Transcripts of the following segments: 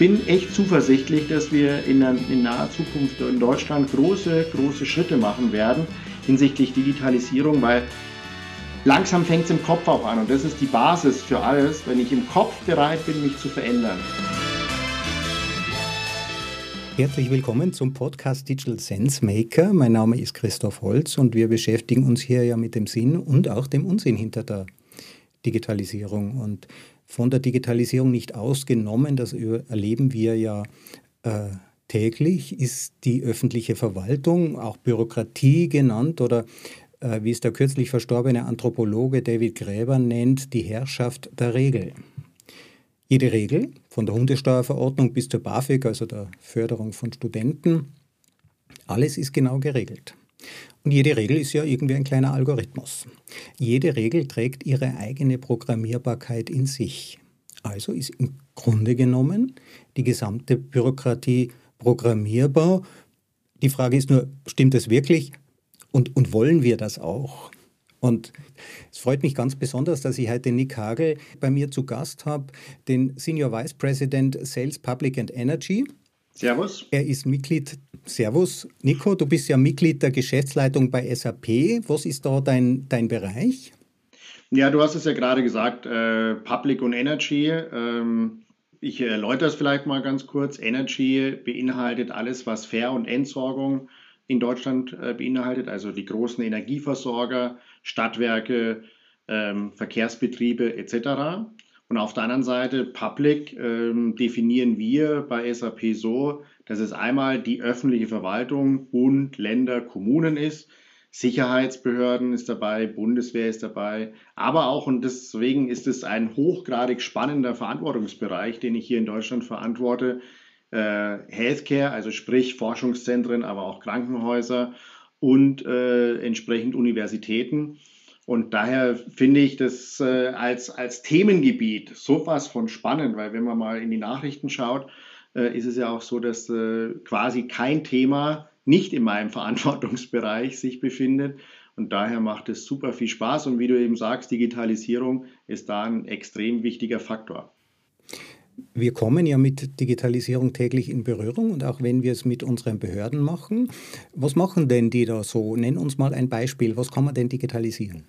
bin echt zuversichtlich, dass wir in, in naher Zukunft in Deutschland große, große Schritte machen werden hinsichtlich Digitalisierung, weil langsam fängt es im Kopf auch an und das ist die Basis für alles, wenn ich im Kopf bereit bin, mich zu verändern. Herzlich willkommen zum Podcast Digital Sense Maker. Mein Name ist Christoph Holz und wir beschäftigen uns hier ja mit dem Sinn und auch dem Unsinn hinter der Digitalisierung. Und von der Digitalisierung nicht ausgenommen, das erleben wir ja äh, täglich, ist die öffentliche Verwaltung, auch Bürokratie genannt oder äh, wie es der kürzlich verstorbene Anthropologe David Gräber nennt, die Herrschaft der Regel. Jede Regel, von der Hundesteuerverordnung bis zur BAföG, also der Förderung von Studenten, alles ist genau geregelt. Und jede Regel ist ja irgendwie ein kleiner Algorithmus. Jede Regel trägt ihre eigene Programmierbarkeit in sich. Also ist im Grunde genommen die gesamte Bürokratie programmierbar. Die Frage ist nur, stimmt das wirklich und, und wollen wir das auch? Und es freut mich ganz besonders, dass ich heute Nick Hagel bei mir zu Gast habe, den Senior Vice President Sales Public and Energy. Servus. Er ist Mitglied. Servus. Nico, du bist ja Mitglied der Geschäftsleitung bei SAP. Was ist da dein, dein Bereich? Ja, du hast es ja gerade gesagt, äh, Public und Energy. Ähm, ich erläutere es vielleicht mal ganz kurz. Energy beinhaltet alles, was Fair- und Entsorgung in Deutschland äh, beinhaltet, also die großen Energieversorger, Stadtwerke, ähm, Verkehrsbetriebe etc. Und auf der anderen Seite, Public ähm, definieren wir bei SAP so, dass es einmal die öffentliche Verwaltung, Bund, Länder, Kommunen ist. Sicherheitsbehörden ist dabei, Bundeswehr ist dabei, aber auch, und deswegen ist es ein hochgradig spannender Verantwortungsbereich, den ich hier in Deutschland verantworte, äh, Healthcare, also sprich Forschungszentren, aber auch Krankenhäuser und äh, entsprechend Universitäten. Und daher finde ich das äh, als, als Themengebiet sowas von spannend, weil wenn man mal in die Nachrichten schaut, äh, ist es ja auch so, dass äh, quasi kein Thema nicht in meinem Verantwortungsbereich sich befindet. Und daher macht es super viel Spaß. Und wie du eben sagst, Digitalisierung ist da ein extrem wichtiger Faktor. Wir kommen ja mit Digitalisierung täglich in Berührung und auch wenn wir es mit unseren Behörden machen. Was machen denn die da so? Nenn uns mal ein Beispiel. Was kann man denn digitalisieren?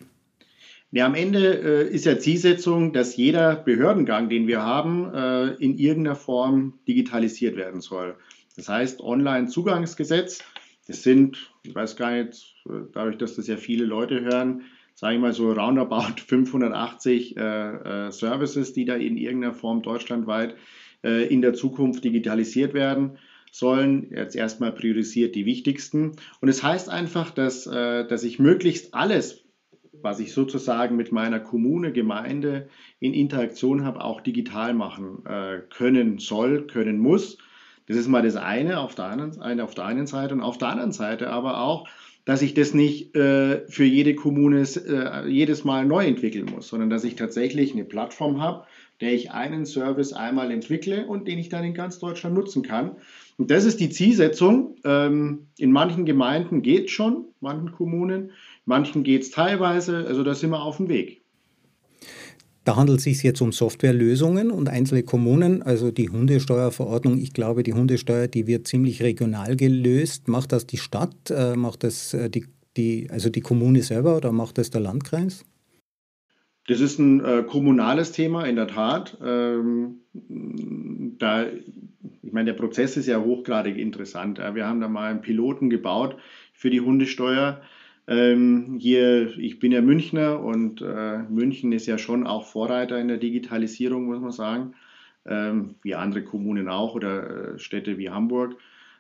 Ja, am Ende äh, ist ja Zielsetzung, dass jeder Behördengang, den wir haben, äh, in irgendeiner Form digitalisiert werden soll. Das heißt, Online-Zugangsgesetz, das sind, ich weiß gar nicht, äh, dadurch, dass das ja viele Leute hören, sage ich mal so roundabout 580 äh, äh, Services, die da in irgendeiner Form deutschlandweit äh, in der Zukunft digitalisiert werden sollen. Jetzt erstmal priorisiert die wichtigsten. Und es das heißt einfach, dass, äh, dass ich möglichst alles, was ich sozusagen mit meiner Kommune, Gemeinde in Interaktion habe, auch digital machen äh, können soll, können muss. Das ist mal das eine auf der, anderen, auf der einen Seite und auf der anderen Seite aber auch, dass ich das nicht äh, für jede Kommune äh, jedes Mal neu entwickeln muss, sondern dass ich tatsächlich eine Plattform habe, der ich einen Service einmal entwickle und den ich dann in ganz Deutschland nutzen kann. Und das ist die Zielsetzung. Ähm, in manchen Gemeinden geht es schon, manchen Kommunen, manchen geht es teilweise, also da sind wir auf dem Weg. Da handelt es sich jetzt um Softwarelösungen und einzelne Kommunen, also die Hundesteuerverordnung, ich glaube, die Hundesteuer, die wird ziemlich regional gelöst. Macht das die Stadt, äh, macht das äh, die, die, also die Kommune selber oder macht das der Landkreis? Das ist ein äh, kommunales Thema, in der Tat. Ähm, da, ich meine, der Prozess ist ja hochgradig interessant. Wir haben da mal einen Piloten gebaut für die Hundesteuer ähm, hier, ich bin ja Münchner und äh, München ist ja schon auch Vorreiter in der Digitalisierung, muss man sagen, ähm, wie andere Kommunen auch oder äh, Städte wie Hamburg.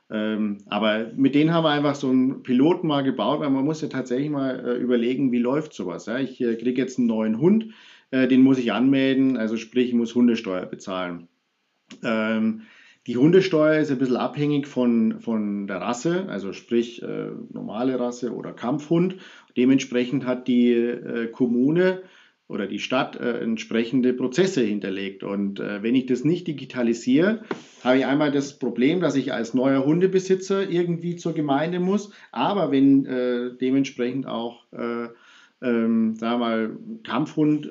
Ähm, aber mit denen haben wir einfach so einen Piloten mal gebaut, weil man muss ja tatsächlich mal äh, überlegen, wie läuft sowas. Ja? Ich äh, kriege jetzt einen neuen Hund, äh, den muss ich anmelden, also sprich, ich muss Hundesteuer bezahlen. Ähm, die Hundesteuer ist ein bisschen abhängig von, von der Rasse, also sprich äh, normale Rasse oder Kampfhund. Dementsprechend hat die äh, Kommune oder die Stadt äh, entsprechende Prozesse hinterlegt. Und äh, wenn ich das nicht digitalisiere, habe ich einmal das Problem, dass ich als neuer Hundebesitzer irgendwie zur Gemeinde muss. Aber wenn äh, dementsprechend auch, äh, ähm, wir mal, Kampfhund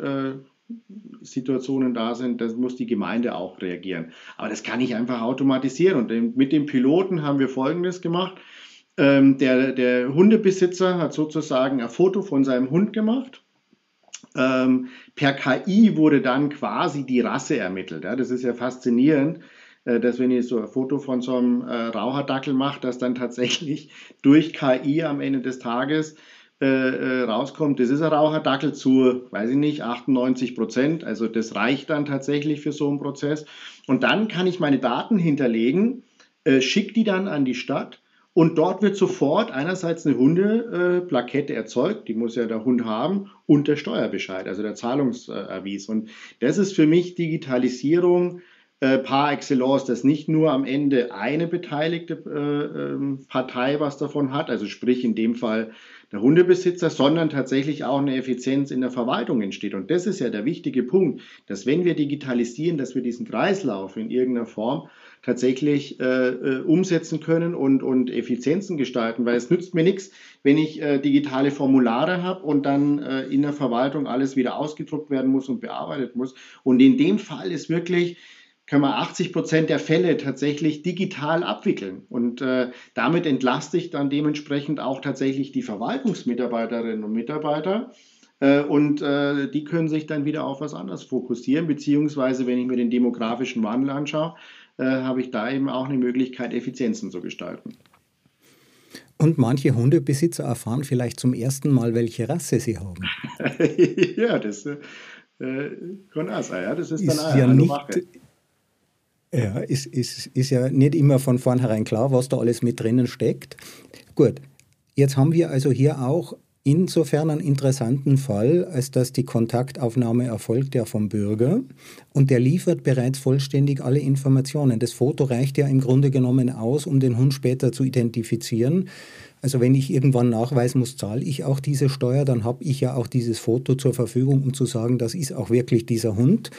Situationen da sind, das muss die Gemeinde auch reagieren. Aber das kann ich einfach automatisieren. Und mit dem Piloten haben wir Folgendes gemacht. Ähm, der, der Hundebesitzer hat sozusagen ein Foto von seinem Hund gemacht. Ähm, per KI wurde dann quasi die Rasse ermittelt. Ja, das ist ja faszinierend, äh, dass wenn ihr so ein Foto von so einem äh, Raucherdackel macht, dass dann tatsächlich durch KI am Ende des Tages äh, äh, rauskommt, das ist ein Raucherdackel zu, weiß ich nicht, 98 Prozent. Also das reicht dann tatsächlich für so einen Prozess. Und dann kann ich meine Daten hinterlegen, äh, schicke die dann an die Stadt und dort wird sofort einerseits eine Hundeplakette erzeugt, die muss ja der Hund haben, und der Steuerbescheid, also der Zahlungserwies. Und das ist für mich Digitalisierung äh, par excellence, dass nicht nur am Ende eine beteiligte äh, ähm, Partei was davon hat, also sprich in dem Fall der Hundebesitzer, sondern tatsächlich auch eine Effizienz in der Verwaltung entsteht. Und das ist ja der wichtige Punkt, dass wenn wir digitalisieren, dass wir diesen Kreislauf in irgendeiner Form tatsächlich äh, äh, umsetzen können und, und Effizienzen gestalten, weil es nützt mir nichts, wenn ich äh, digitale Formulare habe und dann äh, in der Verwaltung alles wieder ausgedruckt werden muss und bearbeitet muss. Und in dem Fall ist wirklich können wir 80 Prozent der Fälle tatsächlich digital abwickeln. Und äh, damit entlaste ich dann dementsprechend auch tatsächlich die Verwaltungsmitarbeiterinnen und Mitarbeiter. Äh, und äh, die können sich dann wieder auf was anderes fokussieren, beziehungsweise wenn ich mir den demografischen Wandel anschaue, äh, habe ich da eben auch eine Möglichkeit, Effizienzen zu gestalten. Und manche Hundebesitzer erfahren vielleicht zum ersten Mal, welche Rasse sie haben. ja, das äh, kann auch sein. Ja, das ist, ist dann ja nicht, ja, ist, ist, ist ja nicht immer von vornherein klar, was da alles mit drinnen steckt. Gut, jetzt haben wir also hier auch insofern einen interessanten Fall, als dass die Kontaktaufnahme erfolgt ja vom Bürger und der liefert bereits vollständig alle Informationen. Das Foto reicht ja im Grunde genommen aus, um den Hund später zu identifizieren. Also wenn ich irgendwann nachweisen muss, zahle ich auch diese Steuer, dann habe ich ja auch dieses Foto zur Verfügung, um zu sagen, das ist auch wirklich dieser Hund.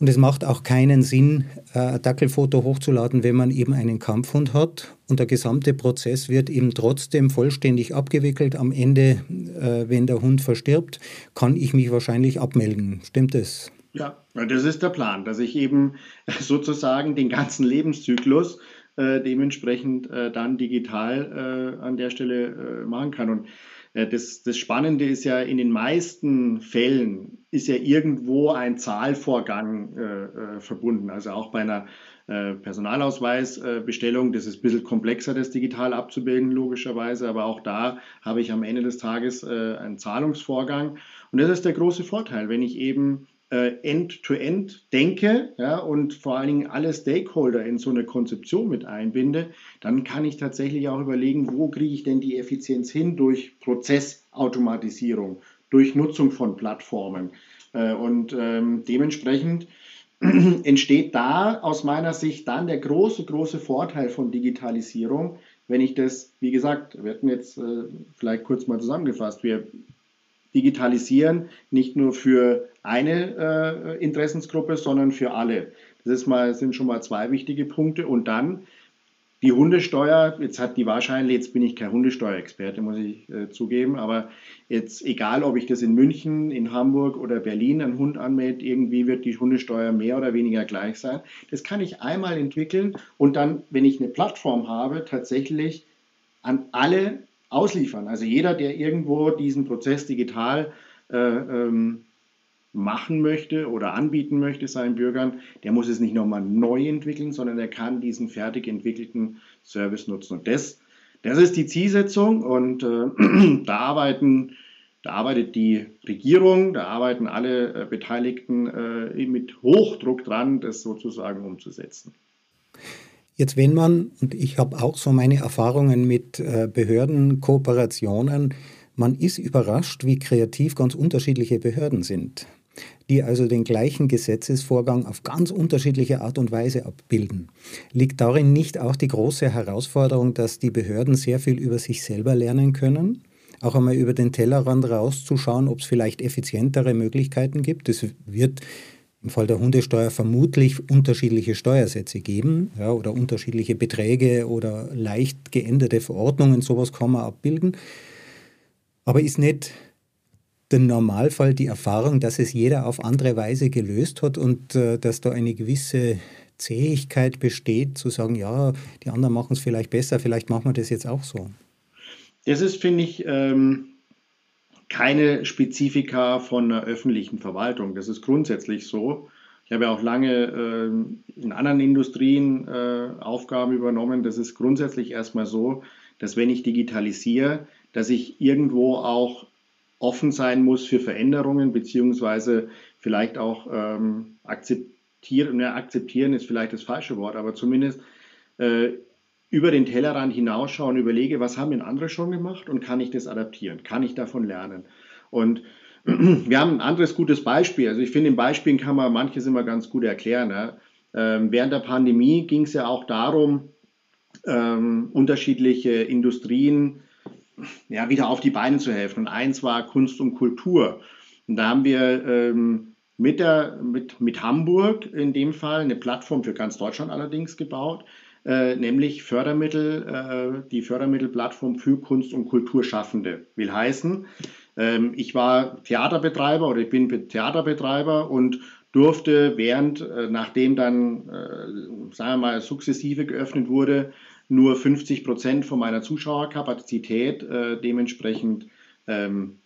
Und es macht auch keinen Sinn, äh, ein Dackelfoto hochzuladen, wenn man eben einen Kampfhund hat. Und der gesamte Prozess wird eben trotzdem vollständig abgewickelt. Am Ende, äh, wenn der Hund verstirbt, kann ich mich wahrscheinlich abmelden. Stimmt das? Ja, das ist der Plan, dass ich eben sozusagen den ganzen Lebenszyklus äh, dementsprechend dann digital an der Stelle machen kann. Und das, das Spannende ist ja, in den meisten Fällen ist ja irgendwo ein Zahlvorgang äh, äh, verbunden. Also auch bei einer äh, Personalausweisbestellung, das ist ein bisschen komplexer, das digital abzubilden, logischerweise, aber auch da habe ich am Ende des Tages äh, einen Zahlungsvorgang. Und das ist der große Vorteil, wenn ich eben äh, end-to-end -end denke ja, und vor allen Dingen alle Stakeholder in so eine Konzeption mit einbinde, dann kann ich tatsächlich auch überlegen, wo kriege ich denn die Effizienz hin durch Prozessautomatisierung, durch Nutzung von Plattformen. Äh, und ähm, dementsprechend entsteht da aus meiner Sicht dann der große, große Vorteil von Digitalisierung, wenn ich das, wie gesagt, wir hatten jetzt äh, vielleicht kurz mal zusammengefasst, wir digitalisieren, nicht nur für eine äh, Interessensgruppe, sondern für alle. Das ist mal, sind schon mal zwei wichtige Punkte. Und dann die Hundesteuer, jetzt hat die wahrscheinlich, jetzt bin ich kein Hundesteuerexperte, muss ich äh, zugeben, aber jetzt egal, ob ich das in München, in Hamburg oder Berlin einen Hund anmelde, irgendwie wird die Hundesteuer mehr oder weniger gleich sein. Das kann ich einmal entwickeln und dann, wenn ich eine Plattform habe, tatsächlich an alle ausliefern. Also jeder, der irgendwo diesen Prozess digital äh, ähm, machen möchte oder anbieten möchte seinen Bürgern, der muss es nicht nochmal neu entwickeln, sondern er kann diesen fertig entwickelten Service nutzen. Und das, das ist die Zielsetzung und äh, da arbeiten da arbeitet die Regierung, da arbeiten alle äh, Beteiligten äh, mit Hochdruck dran, das sozusagen umzusetzen. Jetzt, wenn man, und ich habe auch so meine Erfahrungen mit äh, Behördenkooperationen, man ist überrascht, wie kreativ ganz unterschiedliche Behörden sind, die also den gleichen Gesetzesvorgang auf ganz unterschiedliche Art und Weise abbilden. Liegt darin nicht auch die große Herausforderung, dass die Behörden sehr viel über sich selber lernen können? Auch einmal über den Tellerrand rauszuschauen, ob es vielleicht effizientere Möglichkeiten gibt. Es wird im Fall der Hundesteuer vermutlich unterschiedliche Steuersätze geben ja, oder unterschiedliche Beträge oder leicht geänderte Verordnungen, sowas kann man abbilden. Aber ist nicht der Normalfall die Erfahrung, dass es jeder auf andere Weise gelöst hat und äh, dass da eine gewisse Zähigkeit besteht, zu sagen, ja, die anderen machen es vielleicht besser, vielleicht machen wir das jetzt auch so? Das ist, finde ich, ähm, keine Spezifika von einer öffentlichen Verwaltung. Das ist grundsätzlich so. Ich habe ja auch lange äh, in anderen Industrien äh, Aufgaben übernommen. Das ist grundsätzlich erstmal so, dass wenn ich digitalisiere, dass ich irgendwo auch offen sein muss für Veränderungen, beziehungsweise vielleicht auch ähm, akzeptieren, ne, akzeptieren ist vielleicht das falsche Wort, aber zumindest äh, über den Tellerrand hinausschauen, überlege, was haben denn andere schon gemacht und kann ich das adaptieren? Kann ich davon lernen? Und wir haben ein anderes gutes Beispiel. Also ich finde, in Beispielen kann man manches immer ganz gut erklären. Ja. Ähm, während der Pandemie ging es ja auch darum, ähm, unterschiedliche Industrien ja, wieder auf die Beine zu helfen. Und eins war Kunst und Kultur. Und da haben wir ähm, mit, der, mit, mit Hamburg in dem Fall eine Plattform für ganz Deutschland allerdings gebaut, äh, nämlich Fördermittel, äh, die Fördermittelplattform für Kunst- und Kulturschaffende. Will heißen, ähm, ich war Theaterbetreiber oder ich bin Theaterbetreiber und durfte während, äh, nachdem dann, äh, sagen wir mal, sukzessive geöffnet wurde, nur 50 Prozent von meiner Zuschauerkapazität äh, dementsprechend ähm,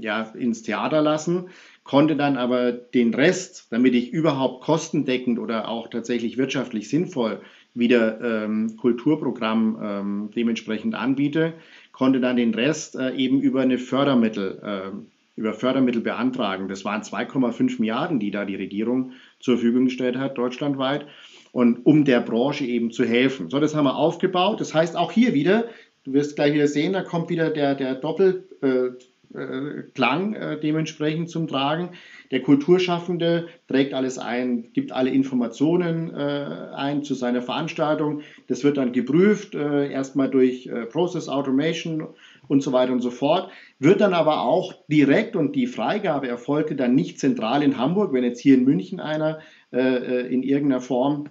ja, ins Theater lassen, konnte dann aber den Rest, damit ich überhaupt kostendeckend oder auch tatsächlich wirtschaftlich sinnvoll wieder ähm, Kulturprogramm ähm, dementsprechend anbiete, konnte dann den Rest äh, eben über eine Fördermittel, äh, über Fördermittel beantragen. Das waren 2,5 Milliarden, die da die Regierung zur Verfügung gestellt hat, deutschlandweit und um der Branche eben zu helfen. So, das haben wir aufgebaut. Das heißt auch hier wieder, du wirst gleich wieder sehen, da kommt wieder der, der Doppelklang äh, äh, dementsprechend zum Tragen. Der Kulturschaffende trägt alles ein, gibt alle Informationen äh, ein zu seiner Veranstaltung. Das wird dann geprüft, äh, erstmal durch äh, Process Automation und so weiter und so fort. Wird dann aber auch direkt und die Freigabe erfolgte dann nicht zentral in Hamburg, wenn jetzt hier in München einer äh, in irgendeiner Form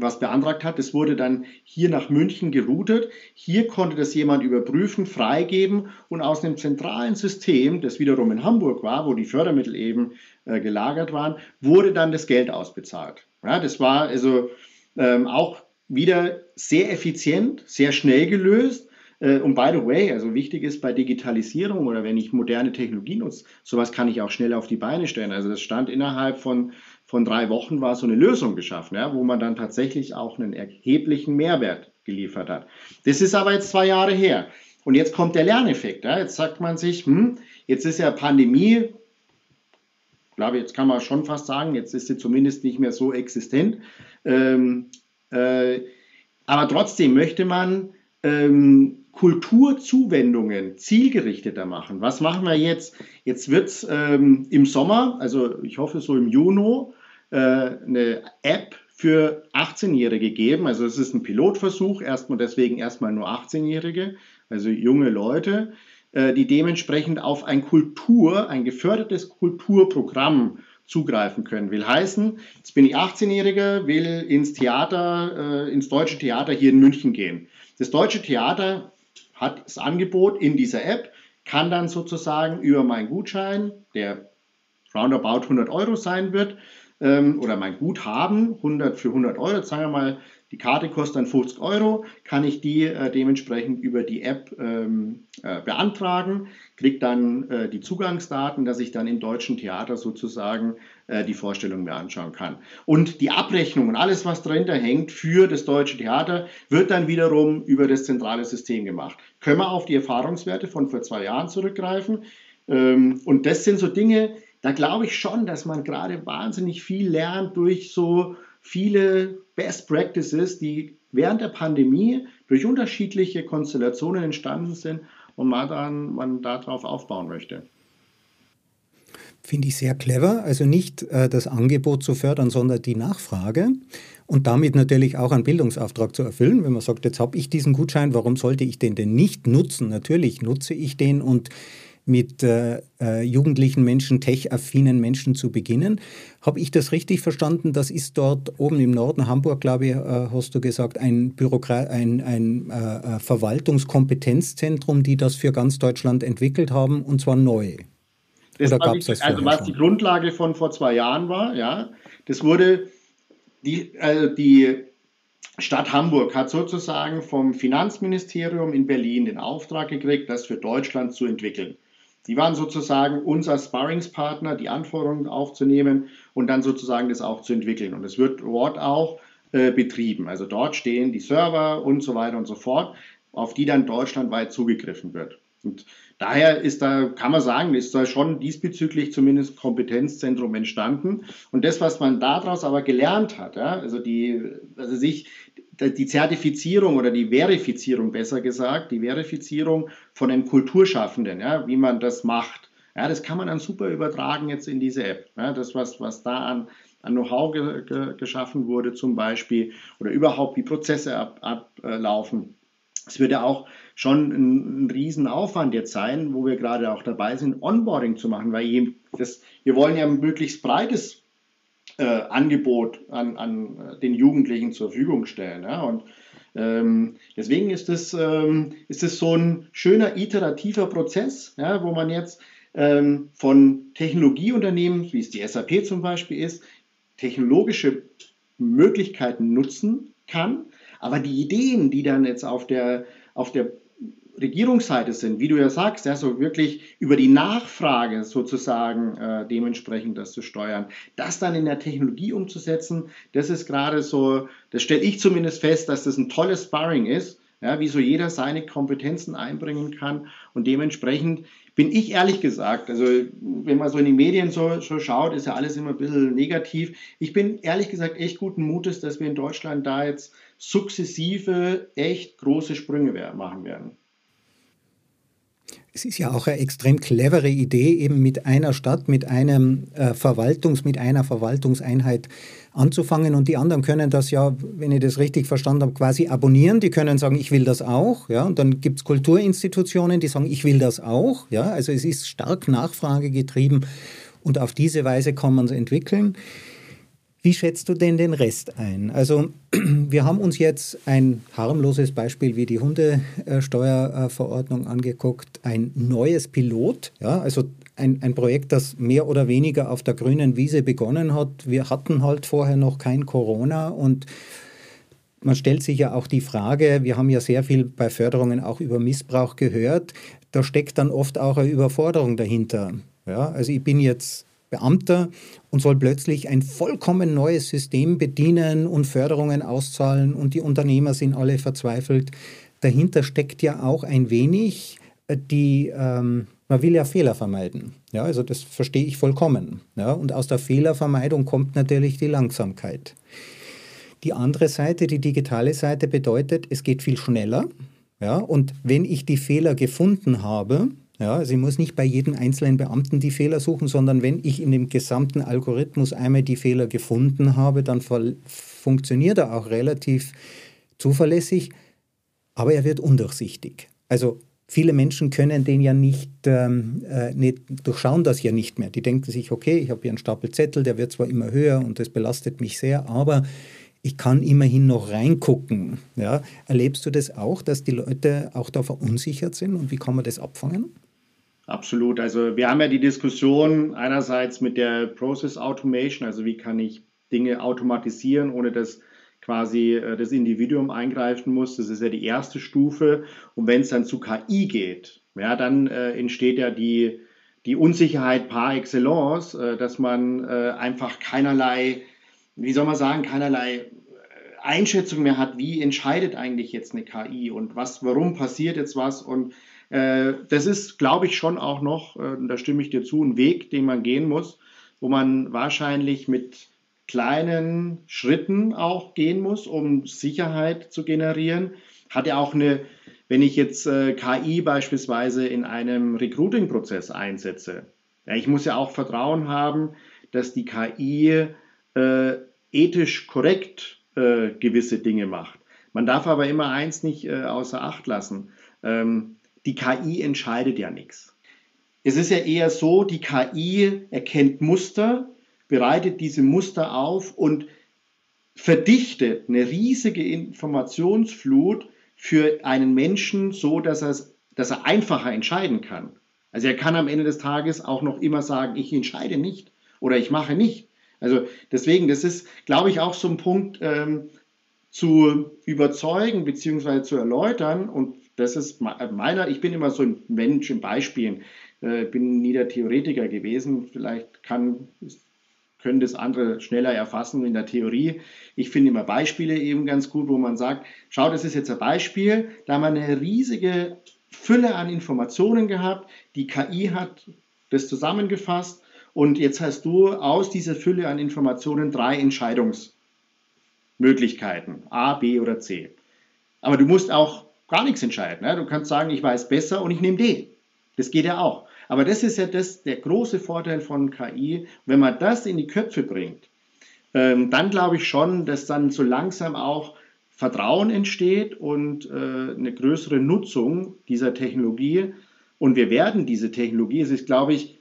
was beantragt hat. Das wurde dann hier nach München geroutet. Hier konnte das jemand überprüfen, freigeben und aus einem zentralen System, das wiederum in Hamburg war, wo die Fördermittel eben äh, gelagert waren, wurde dann das Geld ausbezahlt. Ja, das war also ähm, auch wieder sehr effizient, sehr schnell gelöst. Äh, und by the way, also wichtig ist bei Digitalisierung oder wenn ich moderne Technologie nutze, sowas kann ich auch schnell auf die Beine stellen. Also das stand innerhalb von von drei Wochen war so eine Lösung geschaffen, ja, wo man dann tatsächlich auch einen erheblichen Mehrwert geliefert hat. Das ist aber jetzt zwei Jahre her. Und jetzt kommt der Lerneffekt. Ja. Jetzt sagt man sich, hm, jetzt ist ja Pandemie, glaube, jetzt kann man schon fast sagen, jetzt ist sie zumindest nicht mehr so existent. Ähm, äh, aber trotzdem möchte man ähm, Kulturzuwendungen zielgerichteter machen. Was machen wir jetzt? Jetzt wird es ähm, im Sommer, also ich hoffe so im Juni, eine App für 18-Jährige geben. Also es ist ein Pilotversuch, erstmal deswegen erstmal nur 18-Jährige, also junge Leute, äh, die dementsprechend auf ein Kultur, ein gefördertes Kulturprogramm zugreifen können. Will heißen, jetzt bin ich 18-Jähriger, will ins Theater, äh, ins deutsche Theater hier in München gehen. Das deutsche Theater hat das Angebot in dieser App, kann dann sozusagen über meinen Gutschein, der roundabout 100 Euro sein wird, ähm, oder mein Guthaben 100 für 100 Euro, sagen wir mal, die Karte kostet dann 50 Euro, kann ich die äh, dementsprechend über die App ähm, äh, beantragen, kriege dann äh, die Zugangsdaten, dass ich dann im deutschen Theater sozusagen äh, die Vorstellung mir anschauen kann. Und die Abrechnung und alles, was dahinter hängt für das deutsche Theater, wird dann wiederum über das zentrale System gemacht. Können wir auf die Erfahrungswerte von vor zwei Jahren zurückgreifen? Ähm, und das sind so Dinge, da glaube ich schon, dass man gerade wahnsinnig viel lernt durch so viele Best Practices, die während der Pandemie durch unterschiedliche Konstellationen entstanden sind und man dann man darauf aufbauen möchte. Finde ich sehr clever. Also nicht äh, das Angebot zu fördern, sondern die Nachfrage und damit natürlich auch einen Bildungsauftrag zu erfüllen. Wenn man sagt, jetzt habe ich diesen Gutschein, warum sollte ich den denn nicht nutzen? Natürlich nutze ich den und mit äh, äh, jugendlichen Menschen, tech-affinen Menschen zu beginnen. Habe ich das richtig verstanden? Das ist dort oben im Norden Hamburg, glaube ich, äh, hast du gesagt, ein, Bürokrat ein, ein äh, äh, Verwaltungskompetenzzentrum, die das für ganz Deutschland entwickelt haben, und zwar neu. Das Oder gab das also was die Grundlage von vor zwei Jahren war, ja, das wurde die, also die Stadt Hamburg hat sozusagen vom Finanzministerium in Berlin den Auftrag gekriegt, das für Deutschland zu entwickeln. Sie waren sozusagen unser Sparringspartner, die Anforderungen aufzunehmen und dann sozusagen das auch zu entwickeln. Und es wird dort auch äh, betrieben. Also dort stehen die Server und so weiter und so fort, auf die dann deutschlandweit zugegriffen wird. Und daher ist da, kann man sagen, ist da schon diesbezüglich zumindest Kompetenzzentrum entstanden. Und das, was man daraus aber gelernt hat, ja, also die, also sich die Zertifizierung oder die Verifizierung, besser gesagt, die Verifizierung von einem Kulturschaffenden, ja, wie man das macht. Ja, das kann man dann super übertragen jetzt in diese App. Ja, das, was, was da an, an Know-how ge, ge, geschaffen wurde zum Beispiel oder überhaupt wie Prozesse ablaufen. Ab, es wird ja auch schon ein, ein Riesenaufwand jetzt sein, wo wir gerade auch dabei sind, Onboarding zu machen, weil das, wir wollen ja ein möglichst breites äh, Angebot an, an den Jugendlichen zur Verfügung stellen. Ja? Und ähm, deswegen ist es, ähm, so ein schöner iterativer Prozess, ja, wo man jetzt ähm, von Technologieunternehmen, wie es die SAP zum Beispiel ist, technologische Möglichkeiten nutzen kann, aber die Ideen, die dann jetzt auf der, auf der Regierungsseite sind, wie du ja sagst, ja, so wirklich über die Nachfrage sozusagen äh, dementsprechend das zu steuern, das dann in der Technologie umzusetzen, das ist gerade so, das stelle ich zumindest fest, dass das ein tolles Sparring ist, ja, wie so jeder seine Kompetenzen einbringen kann und dementsprechend bin ich ehrlich gesagt, also wenn man so in die Medien so, so schaut, ist ja alles immer ein bisschen negativ. Ich bin ehrlich gesagt echt guten Mutes, dass wir in Deutschland da jetzt sukzessive echt große Sprünge machen werden. Es ist ja auch eine extrem clevere Idee, eben mit einer Stadt, mit einem äh, Verwaltungs, mit einer Verwaltungseinheit anzufangen. Und die anderen können das ja, wenn ich das richtig verstanden habe, quasi abonnieren. Die können sagen, ich will das auch. Ja? Und dann gibt es Kulturinstitutionen, die sagen, ich will das auch. Ja? Also es ist stark nachfragegetrieben und auf diese Weise kann man es entwickeln. Wie schätzt du denn den Rest ein? Also wir haben uns jetzt ein harmloses Beispiel wie die Hundesteuerverordnung angeguckt, ein neues Pilot, ja, also ein, ein Projekt, das mehr oder weniger auf der grünen Wiese begonnen hat. Wir hatten halt vorher noch kein Corona und man stellt sich ja auch die Frage, wir haben ja sehr viel bei Förderungen auch über Missbrauch gehört, da steckt dann oft auch eine Überforderung dahinter. Ja, also ich bin jetzt Beamter und soll plötzlich ein vollkommen neues System bedienen und Förderungen auszahlen und die Unternehmer sind alle verzweifelt. Dahinter steckt ja auch ein wenig äh, die, ähm, man will ja Fehler vermeiden. Ja, also das verstehe ich vollkommen. Ja, und aus der Fehlervermeidung kommt natürlich die Langsamkeit. Die andere Seite, die digitale Seite bedeutet, es geht viel schneller. Ja, und wenn ich die Fehler gefunden habe, ja, also ich muss nicht bei jedem einzelnen Beamten die Fehler suchen, sondern wenn ich in dem gesamten Algorithmus einmal die Fehler gefunden habe, dann funktioniert er auch relativ zuverlässig, aber er wird undurchsichtig. Also viele Menschen können den ja nicht, ähm, äh, nicht, durchschauen das ja nicht mehr. Die denken sich, okay, ich habe hier einen Stapel Zettel, der wird zwar immer höher und das belastet mich sehr, aber ich kann immerhin noch reingucken. Ja? Erlebst du das auch, dass die Leute auch da verunsichert sind und wie kann man das abfangen? Absolut. Also wir haben ja die Diskussion einerseits mit der Process Automation, also wie kann ich Dinge automatisieren, ohne dass quasi äh, das Individuum eingreifen muss. Das ist ja die erste Stufe. Und wenn es dann zu KI geht, ja, dann äh, entsteht ja die, die Unsicherheit par excellence, äh, dass man äh, einfach keinerlei, wie soll man sagen, keinerlei äh, Einschätzung mehr hat, wie entscheidet eigentlich jetzt eine KI und was, warum passiert jetzt was und das ist, glaube ich, schon auch noch, äh, da stimme ich dir zu, ein Weg, den man gehen muss, wo man wahrscheinlich mit kleinen Schritten auch gehen muss, um Sicherheit zu generieren. Hat ja auch eine, wenn ich jetzt äh, KI beispielsweise in einem Recruiting-Prozess einsetze, ja, ich muss ja auch Vertrauen haben, dass die KI äh, ethisch korrekt äh, gewisse Dinge macht. Man darf aber immer eins nicht äh, außer Acht lassen. Ähm, die KI entscheidet ja nichts. Es ist ja eher so, die KI erkennt Muster, bereitet diese Muster auf und verdichtet eine riesige Informationsflut für einen Menschen so, dass, dass er einfacher entscheiden kann. Also er kann am Ende des Tages auch noch immer sagen, ich entscheide nicht oder ich mache nicht. Also deswegen, das ist, glaube ich, auch so ein Punkt ähm, zu überzeugen bzw. zu erläutern. Und das ist meiner, ich bin immer so ein Mensch in Beispielen, äh, bin nie der Theoretiker gewesen. Vielleicht kann, können das andere schneller erfassen in der Theorie. Ich finde immer Beispiele eben ganz gut, wo man sagt, schau, das ist jetzt ein Beispiel, da haben wir eine riesige Fülle an Informationen gehabt, die KI hat das zusammengefasst und jetzt hast du aus dieser Fülle an Informationen drei Entscheidungsmöglichkeiten, A, B oder C. Aber du musst auch gar nichts entscheiden. Ne? Du kannst sagen, ich weiß besser und ich nehme D. Das geht ja auch. Aber das ist ja das, der große Vorteil von KI. Wenn man das in die Köpfe bringt, ähm, dann glaube ich schon, dass dann so langsam auch Vertrauen entsteht und äh, eine größere Nutzung dieser Technologie. Und wir werden diese Technologie, es ist, glaube ich,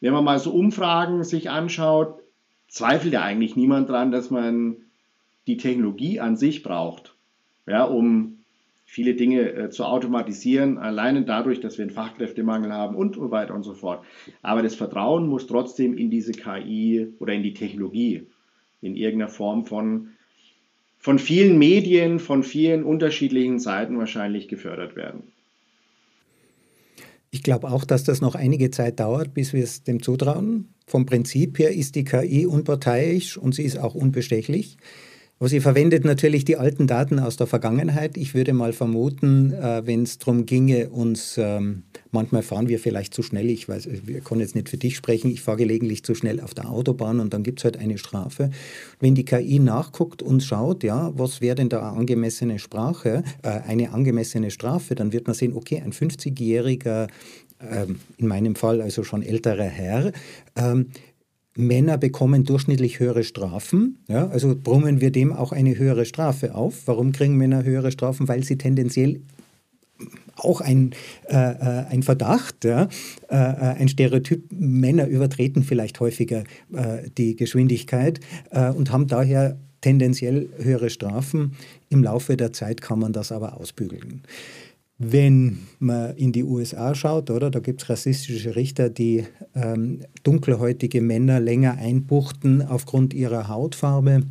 wenn man mal so Umfragen sich anschaut, zweifelt ja eigentlich niemand daran, dass man die Technologie an sich braucht, ja, um viele Dinge äh, zu automatisieren, alleine dadurch, dass wir einen Fachkräftemangel haben und so weiter und so fort. Aber das Vertrauen muss trotzdem in diese KI oder in die Technologie in irgendeiner Form von von vielen Medien, von vielen unterschiedlichen Seiten wahrscheinlich gefördert werden. Ich glaube auch, dass das noch einige Zeit dauert, bis wir es dem zutrauen. Vom Prinzip her ist die KI unparteiisch und sie ist auch unbestechlich. Aber sie verwendet natürlich die alten Daten aus der Vergangenheit. Ich würde mal vermuten, äh, wenn es darum ginge, uns, ähm, manchmal fahren wir vielleicht zu schnell, ich weiß, wir können jetzt nicht für dich sprechen, ich fahre gelegentlich zu schnell auf der Autobahn und dann gibt es halt eine Strafe. Wenn die KI nachguckt und schaut, ja, was wäre denn da angemessene Sprache, äh, eine angemessene Strafe, dann wird man sehen, okay, ein 50-jähriger ähm, in meinem Fall also schon älterer Herr, ähm, Männer bekommen durchschnittlich höhere Strafen. Ja, also brummen wir dem auch eine höhere Strafe auf. Warum kriegen Männer höhere Strafen? Weil sie tendenziell auch ein, äh, äh ein Verdacht, ja, äh, ein Stereotyp. Männer übertreten vielleicht häufiger äh, die Geschwindigkeit äh, und haben daher tendenziell höhere Strafen. Im Laufe der Zeit kann man das aber ausbügeln. Wenn man in die USA schaut, oder, da gibt es rassistische Richter, die ähm, dunkelhäutige Männer länger einbuchten aufgrund ihrer Hautfarbe,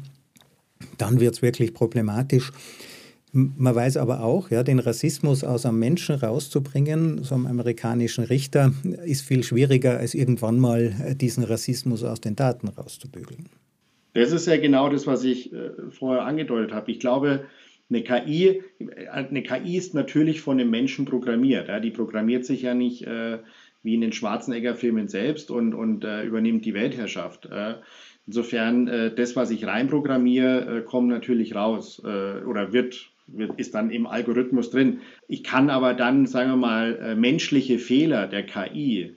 dann wird es wirklich problematisch. Man weiß aber auch, ja, den Rassismus aus einem Menschen rauszubringen, so einem amerikanischen Richter, ist viel schwieriger, als irgendwann mal äh, diesen Rassismus aus den Daten rauszubügeln. Das ist ja genau das, was ich äh, vorher angedeutet habe. Ich glaube, eine KI, eine KI ist natürlich von einem Menschen programmiert. Ja, die programmiert sich ja nicht äh, wie in den Schwarzenegger-Filmen selbst und, und äh, übernimmt die Weltherrschaft. Äh, insofern, äh, das, was ich reinprogrammiere, äh, kommt natürlich raus äh, oder wird, wird, ist dann im Algorithmus drin. Ich kann aber dann, sagen wir mal, menschliche Fehler der KI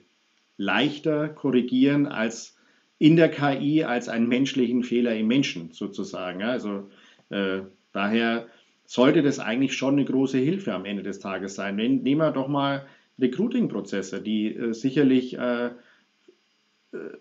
leichter korrigieren als in der KI als einen menschlichen Fehler im Menschen sozusagen. Also daher sollte das eigentlich schon eine große Hilfe am Ende des Tages sein. Wenn, nehmen wir doch mal Recruiting-Prozesse, die äh, sicherlich, äh, äh,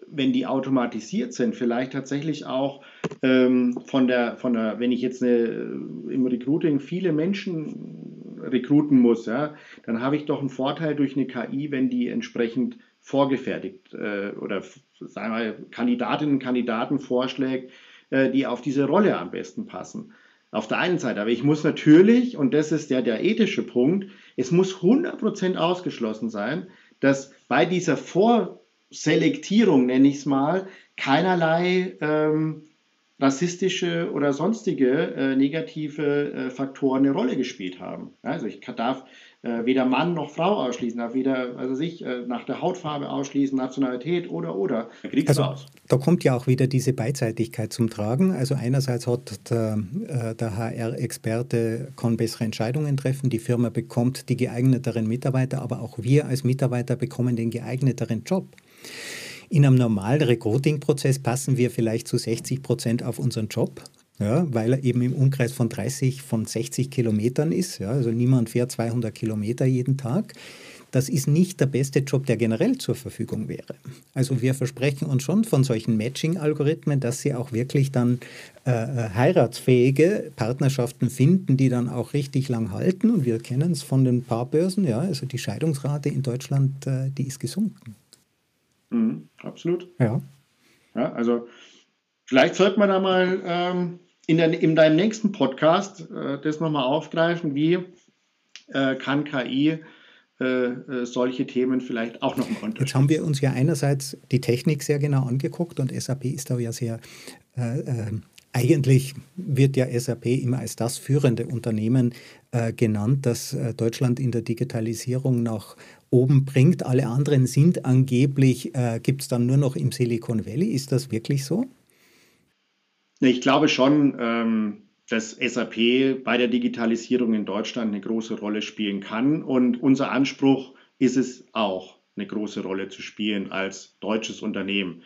wenn die automatisiert sind, vielleicht tatsächlich auch ähm, von, der, von der, wenn ich jetzt eine, äh, im Recruiting viele Menschen rekruten muss, ja, dann habe ich doch einen Vorteil durch eine KI, wenn die entsprechend vorgefertigt äh, oder sagen wir Kandidatinnen und Kandidaten vorschlägt, äh, die auf diese Rolle am besten passen. Auf der einen Seite, aber ich muss natürlich, und das ist ja der ethische Punkt, es muss 100% ausgeschlossen sein, dass bei dieser Vorselektierung, nenne ich es mal, keinerlei ähm, rassistische oder sonstige äh, negative äh, Faktoren eine Rolle gespielt haben. Also ich darf äh, weder Mann noch Frau ausschließen, darf weder also sich äh, nach der Hautfarbe ausschließen, Nationalität oder oder. Also, raus. Da kommt ja auch wieder diese Beidseitigkeit zum Tragen. Also einerseits hat der, äh, der HR-Experte kann bessere Entscheidungen treffen, die Firma bekommt die geeigneteren Mitarbeiter, aber auch wir als Mitarbeiter bekommen den geeigneteren Job. In einem normalen Recruiting-Prozess passen wir vielleicht zu 60 Prozent auf unseren Job ja, weil er eben im Umkreis von 30, von 60 Kilometern ist. Ja, also niemand fährt 200 Kilometer jeden Tag. das ist nicht der beste Job, der generell zur Verfügung wäre. Also wir versprechen uns schon von solchen Matching-Algorithmen, dass sie auch wirklich dann äh, äh, heiratsfähige Partnerschaften finden, die dann auch richtig lang halten. Und wir kennen es von den Paarbörsen, ja, also die Scheidungsrate in Deutschland, äh, die ist gesunken. Mhm, absolut. Ja. ja. Also vielleicht sollte man da mal ähm, in, der, in deinem nächsten Podcast äh, das nochmal aufgreifen, wie äh, kann KI äh, äh, solche Themen vielleicht auch noch mal unterstützen. Jetzt haben wir uns ja einerseits die Technik sehr genau angeguckt und SAP ist da ja sehr äh, äh, eigentlich wird ja SAP immer als das führende Unternehmen äh, genannt, das äh, Deutschland in der Digitalisierung nach oben bringt. Alle anderen sind angeblich, äh, gibt es dann nur noch im Silicon Valley. Ist das wirklich so? Ich glaube schon, ähm, dass SAP bei der Digitalisierung in Deutschland eine große Rolle spielen kann. Und unser Anspruch ist es auch, eine große Rolle zu spielen als deutsches Unternehmen.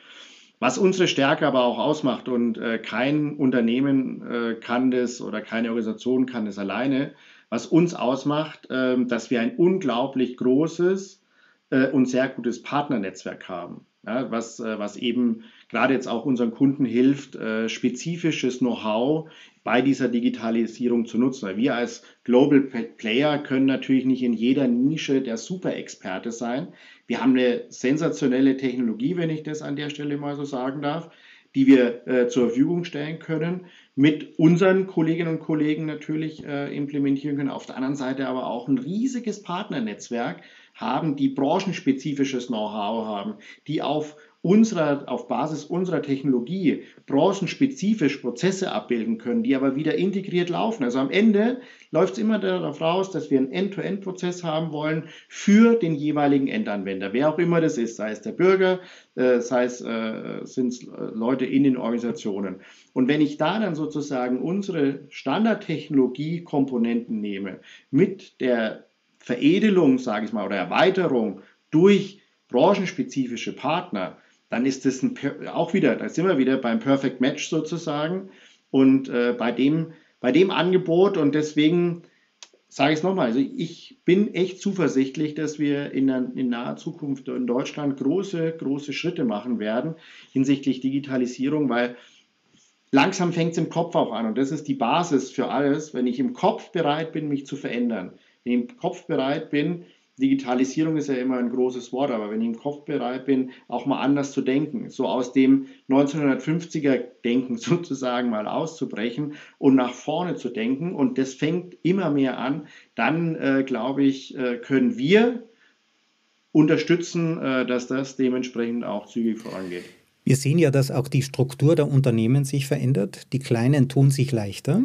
Was unsere Stärke aber auch ausmacht und äh, kein Unternehmen äh, kann das oder keine Organisation kann das alleine, was uns ausmacht, äh, dass wir ein unglaublich großes äh, und sehr gutes Partnernetzwerk haben, was eben gerade jetzt auch unseren Kunden hilft, äh, spezifisches Know-how bei dieser Digitalisierung zu nutzen. Wir als Global Player können natürlich nicht in jeder Nische der Super-Experte sein. Wir haben eine sensationelle Technologie, wenn ich das an der Stelle mal so sagen darf, die wir äh, zur Verfügung stellen können, mit unseren Kolleginnen und Kollegen natürlich äh, implementieren können. Auf der anderen Seite aber auch ein riesiges Partnernetzwerk haben, die branchenspezifisches Know-how haben, die auf unserer, auf Basis unserer Technologie branchenspezifisch Prozesse abbilden können, die aber wieder integriert laufen. Also am Ende läuft es immer darauf raus, dass wir einen End-to-End-Prozess haben wollen für den jeweiligen Endanwender, wer auch immer das ist, sei es der Bürger, äh, sei es äh, sind es Leute in den Organisationen. Und wenn ich da dann sozusagen unsere Standardtechnologie-Komponenten nehme mit der Veredelung, sage ich mal, oder Erweiterung durch branchenspezifische Partner, dann ist das ein, auch wieder, da sind wir wieder beim Perfect Match sozusagen. Und äh, bei, dem, bei dem Angebot und deswegen sage ich es nochmal, also ich bin echt zuversichtlich, dass wir in, in naher Zukunft in Deutschland große, große Schritte machen werden hinsichtlich Digitalisierung, weil langsam fängt es im Kopf auch an. Und das ist die Basis für alles, wenn ich im Kopf bereit bin, mich zu verändern, wenn ich im Kopf bereit bin, Digitalisierung ist ja immer ein großes Wort, aber wenn ich im Kopf bereit bin, auch mal anders zu denken, so aus dem 1950er Denken sozusagen mal auszubrechen und nach vorne zu denken und das fängt immer mehr an, dann äh, glaube ich, äh, können wir unterstützen, äh, dass das dementsprechend auch zügig vorangeht. Wir sehen ja, dass auch die Struktur der Unternehmen sich verändert. Die Kleinen tun sich leichter.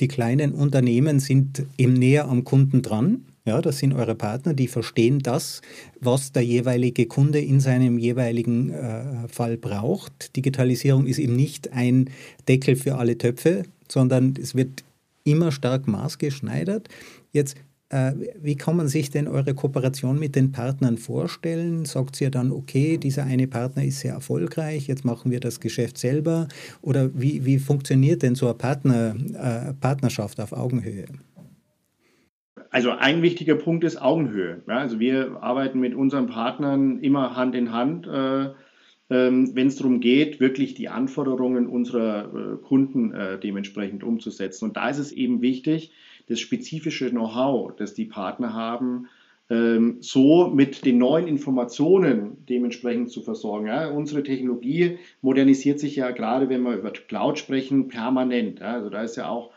Die kleinen Unternehmen sind eben näher am Kunden dran. Ja, das sind eure Partner, die verstehen das, was der jeweilige Kunde in seinem jeweiligen äh, Fall braucht. Digitalisierung ist eben nicht ein Deckel für alle Töpfe, sondern es wird immer stark maßgeschneidert. Jetzt, äh, wie kann man sich denn eure Kooperation mit den Partnern vorstellen? Sagt ihr dann, okay, dieser eine Partner ist sehr erfolgreich, jetzt machen wir das Geschäft selber? Oder wie, wie funktioniert denn so eine Partner, äh, Partnerschaft auf Augenhöhe? Also ein wichtiger Punkt ist Augenhöhe. Ja, also wir arbeiten mit unseren Partnern immer Hand in Hand, äh, ähm, wenn es darum geht, wirklich die Anforderungen unserer äh, Kunden äh, dementsprechend umzusetzen. Und da ist es eben wichtig, das spezifische Know-how, das die Partner haben, ähm, so mit den neuen Informationen dementsprechend zu versorgen. Ja, unsere Technologie modernisiert sich ja gerade, wenn wir über Cloud sprechen, permanent. Ja, also da ist ja auch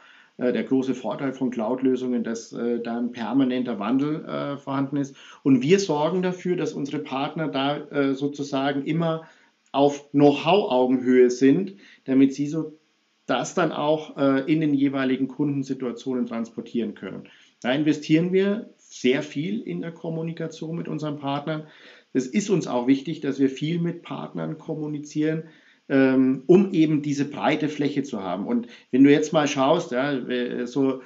der große Vorteil von Cloud-Lösungen, dass äh, da ein permanenter Wandel äh, vorhanden ist. Und wir sorgen dafür, dass unsere Partner da äh, sozusagen immer auf Know-how-Augenhöhe sind, damit sie so das dann auch äh, in den jeweiligen Kundensituationen transportieren können. Da investieren wir sehr viel in der Kommunikation mit unseren Partnern. Es ist uns auch wichtig, dass wir viel mit Partnern kommunizieren, ähm, um eben diese breite Fläche zu haben. Und wenn du jetzt mal schaust, ja, äh, so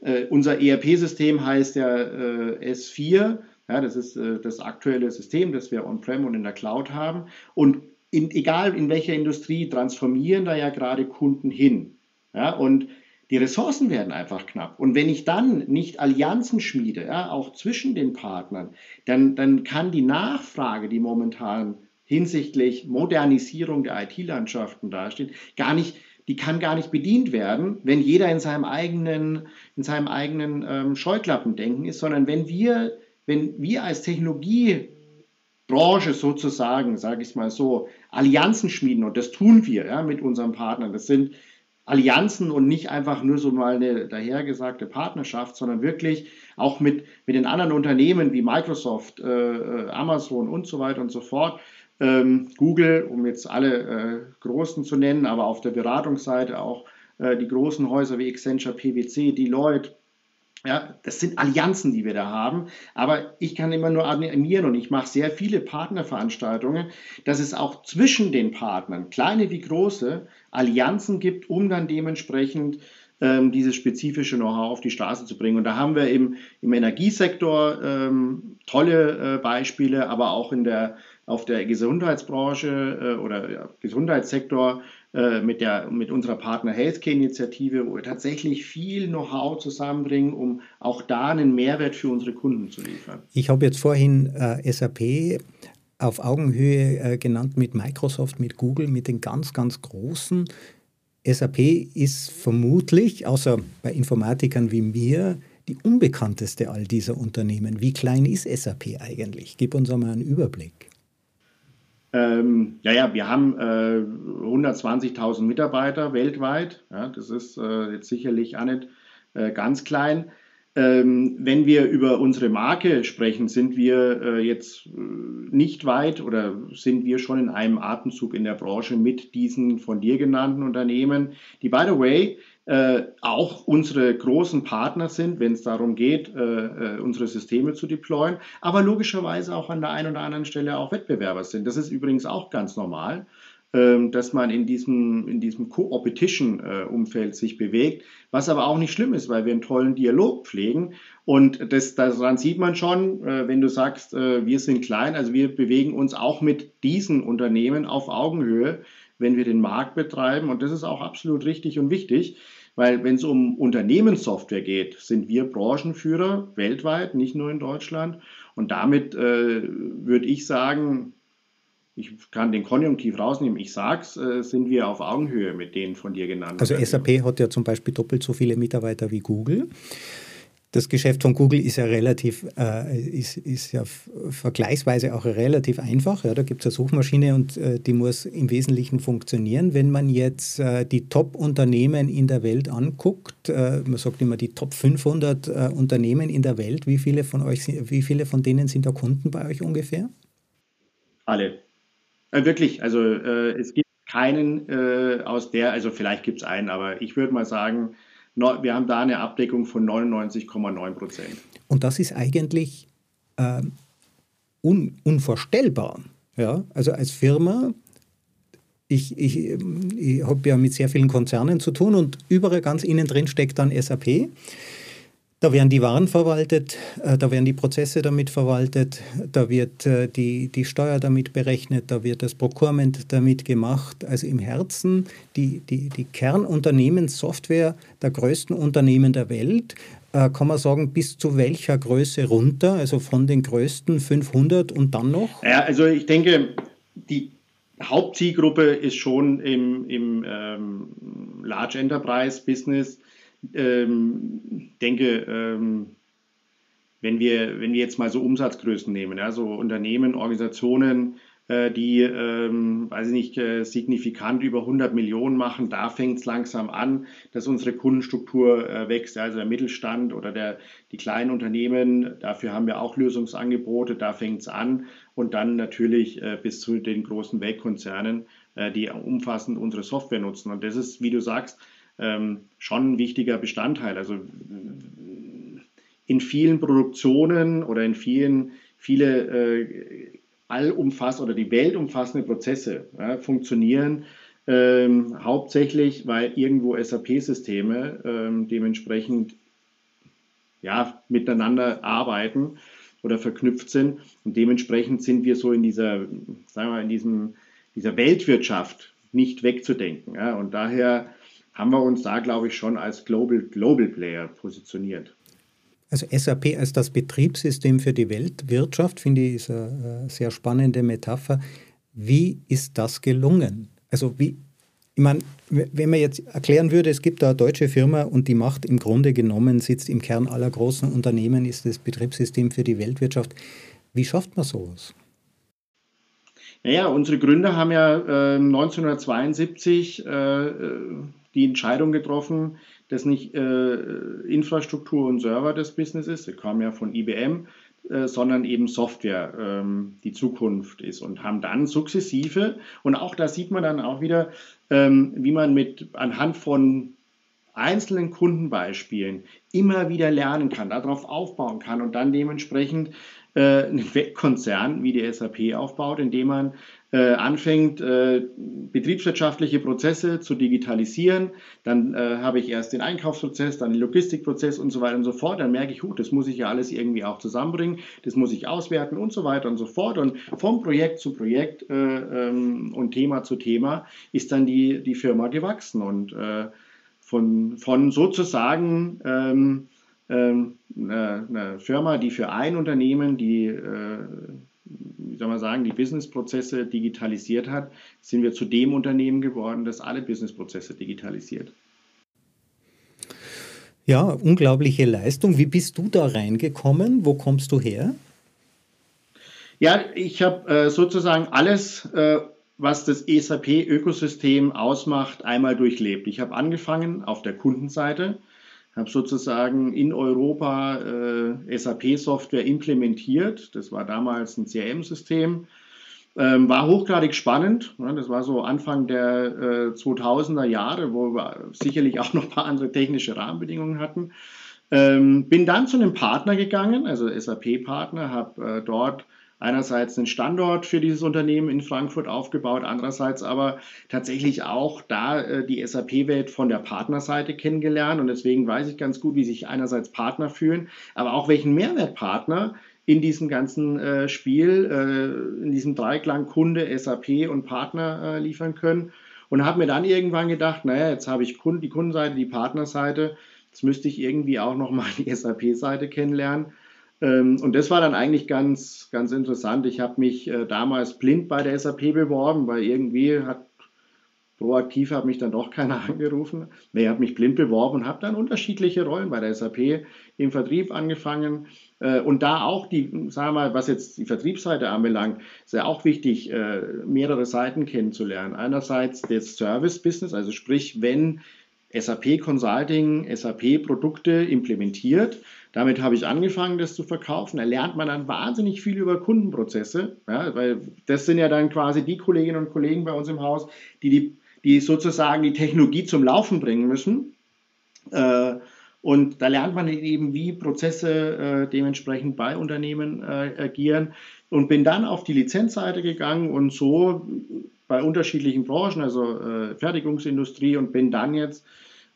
äh, unser ERP-System heißt ja äh, S4, ja, das ist äh, das aktuelle System, das wir on-prem und in der Cloud haben. Und in, egal in welcher Industrie transformieren da ja gerade Kunden hin. Ja, und die Ressourcen werden einfach knapp. Und wenn ich dann nicht Allianzen schmiede, ja, auch zwischen den Partnern, dann, dann kann die Nachfrage, die momentan hinsichtlich Modernisierung der IT-Landschaften dasteht, gar nicht, die kann gar nicht bedient werden, wenn jeder in seinem eigenen, in seinem eigenen ähm, Scheuklappendenken ist, sondern wenn wir, wenn wir als Technologiebranche sozusagen, sage ich mal so, Allianzen schmieden und das tun wir ja, mit unseren Partnern. Das sind Allianzen und nicht einfach nur so mal eine dahergesagte Partnerschaft, sondern wirklich auch mit, mit den anderen Unternehmen wie Microsoft, äh, äh, Amazon und so weiter und so fort. Ähm, Google, um jetzt alle äh, Großen zu nennen, aber auf der Beratungsseite auch äh, die großen Häuser wie Accenture, PwC, Deloitte, ja, das sind Allianzen, die wir da haben. Aber ich kann immer nur animieren und ich mache sehr viele Partnerveranstaltungen, dass es auch zwischen den Partnern, kleine wie große, Allianzen gibt, um dann dementsprechend ähm, dieses spezifische Know-how auf die Straße zu bringen. Und da haben wir im, im Energiesektor ähm, tolle äh, Beispiele, aber auch in der, auf der Gesundheitsbranche äh, oder ja, Gesundheitssektor äh, mit, der, mit unserer Partner Healthcare-Initiative, wo wir tatsächlich viel Know-how zusammenbringen, um auch da einen Mehrwert für unsere Kunden zu liefern. Ich habe jetzt vorhin äh, SAP auf Augenhöhe äh, genannt mit Microsoft, mit Google, mit den ganz, ganz großen. SAP ist vermutlich, außer bei Informatikern wie mir, die unbekannteste all dieser Unternehmen. Wie klein ist SAP eigentlich? Gib uns einmal einen Überblick. Ähm, ja, ja, wir haben äh, 120.000 Mitarbeiter weltweit. Ja, das ist äh, jetzt sicherlich auch nicht äh, ganz klein. Ähm, wenn wir über unsere Marke sprechen, sind wir äh, jetzt äh, nicht weit oder sind wir schon in einem Atemzug in der Branche mit diesen von dir genannten Unternehmen, die, by the way, äh, auch unsere großen Partner sind, wenn es darum geht, äh, äh, unsere Systeme zu deployen, aber logischerweise auch an der einen oder anderen Stelle auch Wettbewerber sind. Das ist übrigens auch ganz normal, ähm, dass man in diesem, in diesem Co-Opetition-Umfeld sich bewegt, was aber auch nicht schlimm ist, weil wir einen tollen Dialog pflegen. Und das, daran sieht man schon, äh, wenn du sagst, äh, wir sind klein, also wir bewegen uns auch mit diesen Unternehmen auf Augenhöhe wenn wir den Markt betreiben. Und das ist auch absolut richtig und wichtig, weil wenn es um Unternehmenssoftware geht, sind wir Branchenführer weltweit, nicht nur in Deutschland. Und damit äh, würde ich sagen, ich kann den Konjunktiv rausnehmen, ich sage es, äh, sind wir auf Augenhöhe mit den von dir genannten. Also SAP hat ja zum Beispiel doppelt so viele Mitarbeiter wie Google. Das Geschäft von Google ist ja relativ, äh, ist, ist ja vergleichsweise auch relativ einfach. Ja, da gibt es eine Suchmaschine und äh, die muss im Wesentlichen funktionieren. Wenn man jetzt äh, die Top-Unternehmen in der Welt anguckt, äh, man sagt immer die Top 500 äh, Unternehmen in der Welt, wie viele von euch, wie viele von denen sind da Kunden bei euch ungefähr? Alle. Äh, wirklich, also es gibt keinen aus der, also vielleicht gibt es einen, aber ich würde mal sagen, wir haben da eine Abdeckung von 99,9 Prozent. Und das ist eigentlich äh, un, unvorstellbar. Ja? Also als Firma, ich, ich, ich habe ja mit sehr vielen Konzernen zu tun und überall ganz innen drin steckt dann SAP. Da werden die Waren verwaltet, äh, da werden die Prozesse damit verwaltet, da wird äh, die, die Steuer damit berechnet, da wird das Procurement damit gemacht. Also im Herzen die, die, die Kernunternehmenssoftware der größten Unternehmen der Welt, äh, kann man sagen, bis zu welcher Größe runter, also von den größten 500 und dann noch? Ja, also ich denke, die Hauptzielgruppe ist schon im, im ähm, Large Enterprise Business ähm, denke, ähm, wenn wir, wenn wir jetzt mal so Umsatzgrößen nehmen, ja, Unternehmen, Organisationen, äh, die, ähm, weiß ich nicht, äh, signifikant über 100 Millionen machen, da fängt es langsam an, dass unsere Kundenstruktur äh, wächst, also der Mittelstand oder der, die kleinen Unternehmen, dafür haben wir auch Lösungsangebote, da fängt es an und dann natürlich äh, bis zu den großen Weltkonzernen, äh, die umfassend unsere Software nutzen. Und das ist, wie du sagst, ähm, schon ein wichtiger Bestandteil. Also in vielen Produktionen oder in vielen viele äh, allumfassend oder die weltumfassende Prozesse ja, funktionieren ähm, hauptsächlich, weil irgendwo SAP-Systeme ähm, dementsprechend ja, miteinander arbeiten oder verknüpft sind. Und dementsprechend sind wir so in dieser, sagen wir, in diesem, dieser Weltwirtschaft nicht wegzudenken. Ja. Und daher haben wir uns da, glaube ich, schon als Global, Global Player positioniert. Also SAP als das Betriebssystem für die Weltwirtschaft, finde ich, ist eine sehr spannende Metapher. Wie ist das gelungen? Also wie, ich meine, wenn man jetzt erklären würde, es gibt da eine deutsche Firma und die macht im Grunde genommen, sitzt im Kern aller großen Unternehmen, ist das Betriebssystem für die Weltwirtschaft. Wie schafft man sowas? Naja, unsere Gründer haben ja äh, 1972 äh, die Entscheidung getroffen, dass nicht äh, Infrastruktur und Server das Business ist, sie kamen ja von IBM, äh, sondern eben Software ähm, die Zukunft ist und haben dann sukzessive, und auch da sieht man dann auch wieder, ähm, wie man mit anhand von einzelnen Kundenbeispielen immer wieder lernen kann, darauf aufbauen kann und dann dementsprechend äh, einen Webkonzern wie die SAP aufbaut, indem man äh, anfängt, äh, betriebswirtschaftliche Prozesse zu digitalisieren. Dann äh, habe ich erst den Einkaufsprozess, dann den Logistikprozess und so weiter und so fort. Dann merke ich, gut, das muss ich ja alles irgendwie auch zusammenbringen, das muss ich auswerten und so weiter und so fort. Und vom Projekt zu Projekt äh, ähm, und Thema zu Thema ist dann die, die Firma gewachsen. Und äh, von, von sozusagen ähm, ähm, eine, eine, Firma, die für ein Unternehmen die, äh, wie soll man sagen, die Businessprozesse digitalisiert hat, sind wir zu dem Unternehmen geworden, das alle Businessprozesse digitalisiert. Ja, unglaubliche Leistung. Wie bist du da reingekommen? Wo kommst du her? Ja, ich habe äh, sozusagen alles, äh, was das SAP-Ökosystem ausmacht, einmal durchlebt. Ich habe angefangen auf der Kundenseite habe sozusagen in Europa äh, SAP-Software implementiert. Das war damals ein CRM-System. Ähm, war hochgradig spannend. Ne? Das war so Anfang der äh, 2000er Jahre, wo wir sicherlich auch noch ein paar andere technische Rahmenbedingungen hatten. Ähm, bin dann zu einem Partner gegangen, also SAP-Partner, habe äh, dort einerseits einen Standort für dieses Unternehmen in Frankfurt aufgebaut, andererseits aber tatsächlich auch da äh, die SAP-Welt von der Partnerseite kennengelernt. Und deswegen weiß ich ganz gut, wie sich einerseits Partner fühlen, aber auch welchen Mehrwert Partner in diesem ganzen äh, Spiel, äh, in diesem Dreiklang Kunde, SAP und Partner äh, liefern können. Und habe mir dann irgendwann gedacht, naja, jetzt habe ich Kunden, die Kundenseite, die Partnerseite, jetzt müsste ich irgendwie auch nochmal die SAP-Seite kennenlernen und das war dann eigentlich ganz, ganz interessant. Ich habe mich äh, damals blind bei der SAP beworben, weil irgendwie hat proaktiv hat mich dann doch keiner angerufen. Nee, hat mich blind beworben und habe dann unterschiedliche Rollen bei der SAP im Vertrieb angefangen. Äh, und da auch die, sagen wir mal, was jetzt die Vertriebsseite anbelangt, ist ja auch wichtig, äh, mehrere Seiten kennenzulernen. Einerseits das Service-Business, also sprich, wenn SAP Consulting SAP Produkte implementiert. Damit habe ich angefangen, das zu verkaufen. Da lernt man dann wahnsinnig viel über Kundenprozesse, ja, weil das sind ja dann quasi die Kolleginnen und Kollegen bei uns im Haus, die, die, die sozusagen die Technologie zum Laufen bringen müssen. Äh, und da lernt man eben, wie Prozesse äh, dementsprechend bei Unternehmen äh, agieren. Und bin dann auf die Lizenzseite gegangen und so bei unterschiedlichen Branchen, also äh, Fertigungsindustrie und bin dann jetzt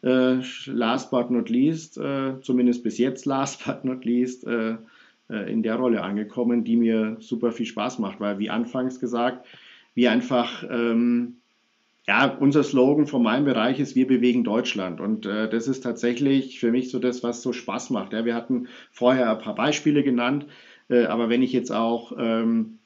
last but not least, äh, zumindest bis jetzt last but not least, äh, äh, in der Rolle angekommen, die mir super viel Spaß macht, weil wie anfangs gesagt, wir einfach, ähm, ja, unser Slogan von meinem Bereich ist, wir bewegen Deutschland und äh, das ist tatsächlich für mich so das, was so Spaß macht. Ja. Wir hatten vorher ein paar Beispiele genannt, aber wenn ich jetzt auch ähm,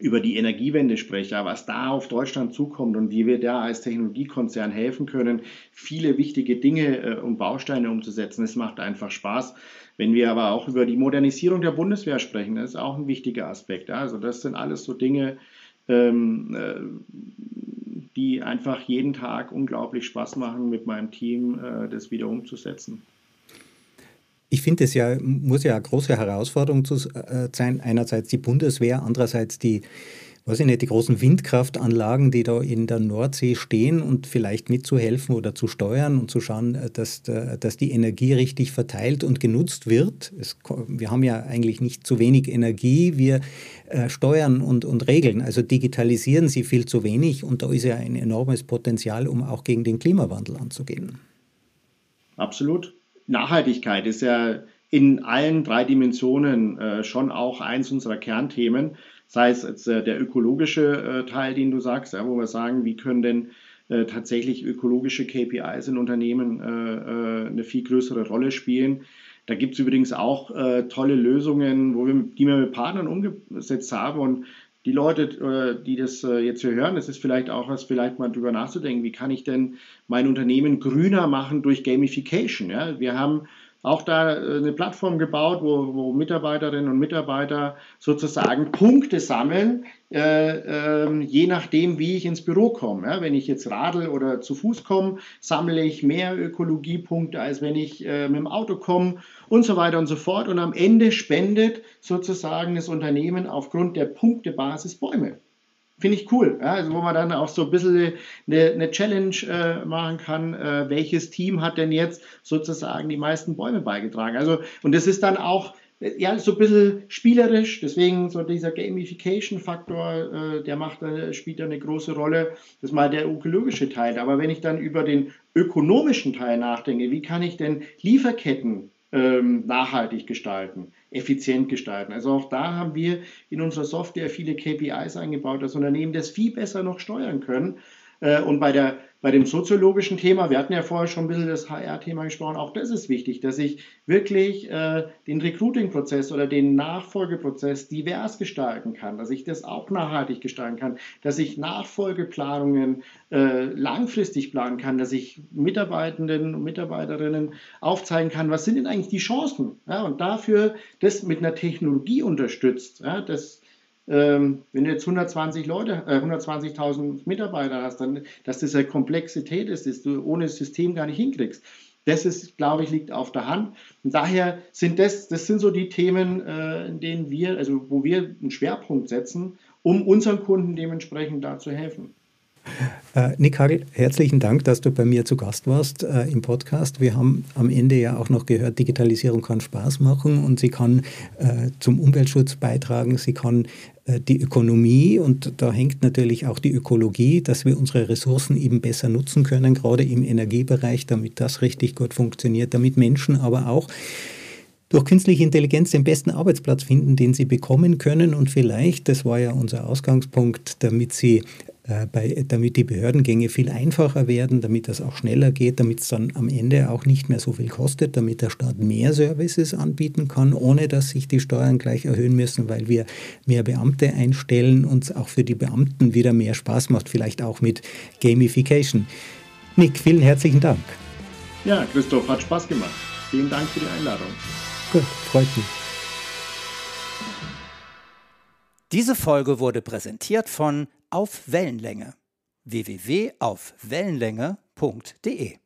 über die Energiewende spreche, was da auf Deutschland zukommt und wie wir da als Technologiekonzern helfen können, viele wichtige Dinge äh, und Bausteine umzusetzen. Es macht einfach Spaß. Wenn wir aber auch über die Modernisierung der Bundeswehr sprechen, das ist auch ein wichtiger Aspekt. Also das sind alles so Dinge, ähm, äh, die einfach jeden Tag unglaublich Spaß machen, mit meinem Team äh, das wieder umzusetzen. Ich finde es ja, muss ja eine große Herausforderung zu, äh, sein. Einerseits die Bundeswehr, andererseits die, weiß ich nicht, die großen Windkraftanlagen, die da in der Nordsee stehen und vielleicht mitzuhelfen oder zu steuern und zu schauen, äh, dass, äh, dass die Energie richtig verteilt und genutzt wird. Es, wir haben ja eigentlich nicht zu wenig Energie. Wir äh, steuern und, und regeln, also digitalisieren sie viel zu wenig und da ist ja ein enormes Potenzial, um auch gegen den Klimawandel anzugehen. Absolut. Nachhaltigkeit ist ja in allen drei Dimensionen äh, schon auch eins unserer Kernthemen, sei es jetzt, äh, der ökologische äh, Teil, den du sagst, wo wir sagen, wie können denn tatsächlich ökologische KPIs in Unternehmen eine viel größere Rolle spielen. Da gibt es übrigens auch tolle Lösungen, wo wir, die wir mit Partnern umgesetzt haben und die Leute, die das jetzt hier hören, das ist vielleicht auch was, vielleicht mal drüber nachzudenken, wie kann ich denn mein Unternehmen grüner machen durch Gamification? Ja? Wir haben auch da äh, eine Plattform gebaut, wo, wo Mitarbeiterinnen und Mitarbeiter sozusagen Punkte sammeln, äh, äh, je nachdem, wie ich ins Büro komme. Ja, wenn ich jetzt radel oder zu Fuß komme, sammle ich mehr Ökologiepunkte, als wenn ich äh, mit dem Auto komme und so weiter und so fort. Und am Ende spendet sozusagen das Unternehmen aufgrund der Punktebasis Bäume. Finde ich cool. Ja, also wo man dann auch so ein bisschen eine, eine Challenge äh, machen kann, äh, welches Team hat denn jetzt sozusagen die meisten Bäume beigetragen. Also, und das ist dann auch ja, so ein bisschen spielerisch, deswegen so dieser Gamification-Faktor, äh, der macht, äh, spielt da eine große Rolle. Das ist mal der ökologische Teil. Aber wenn ich dann über den ökonomischen Teil nachdenke, wie kann ich denn Lieferketten ähm, nachhaltig gestalten, effizient gestalten. Also auch da haben wir in unserer Software viele KPIs eingebaut, dass Unternehmen das viel besser noch steuern können. Äh, und bei der bei dem soziologischen Thema, wir hatten ja vorher schon ein bisschen das HR-Thema gesprochen, auch das ist wichtig, dass ich wirklich äh, den Recruiting-Prozess oder den Nachfolgeprozess divers gestalten kann, dass ich das auch nachhaltig gestalten kann, dass ich Nachfolgeplanungen äh, langfristig planen kann, dass ich Mitarbeitenden und Mitarbeiterinnen aufzeigen kann, was sind denn eigentlich die Chancen. Ja, und dafür das mit einer Technologie unterstützt, ja, das ähm, wenn du jetzt 120 Leute, äh, 120.000 Mitarbeiter hast, dann, dass das eine Komplexität ist, die du ohne System gar nicht hinkriegst. Das ist, glaube ich, liegt auf der Hand. Und daher sind das, das sind so die Themen, äh, in denen wir, also wo wir einen Schwerpunkt setzen, um unseren Kunden dementsprechend da zu helfen. Äh, Nick Hagel, herzlichen Dank, dass du bei mir zu Gast warst äh, im Podcast. Wir haben am Ende ja auch noch gehört, Digitalisierung kann Spaß machen und sie kann äh, zum Umweltschutz beitragen, sie kann äh, die Ökonomie und da hängt natürlich auch die Ökologie, dass wir unsere Ressourcen eben besser nutzen können, gerade im Energiebereich, damit das richtig gut funktioniert, damit Menschen aber auch durch künstliche Intelligenz den besten Arbeitsplatz finden, den sie bekommen können und vielleicht, das war ja unser Ausgangspunkt, damit sie äh, bei, damit die Behördengänge viel einfacher werden, damit das auch schneller geht, damit es dann am Ende auch nicht mehr so viel kostet, damit der Staat mehr Services anbieten kann, ohne dass sich die Steuern gleich erhöhen müssen, weil wir mehr Beamte einstellen und es auch für die Beamten wieder mehr Spaß macht, vielleicht auch mit Gamification. Nick, vielen herzlichen Dank. Ja, Christoph, hat Spaß gemacht. Vielen Dank für die Einladung. Gut, freut mich. Diese Folge wurde präsentiert von auf Wellenlänge www.aufwellenlänge.de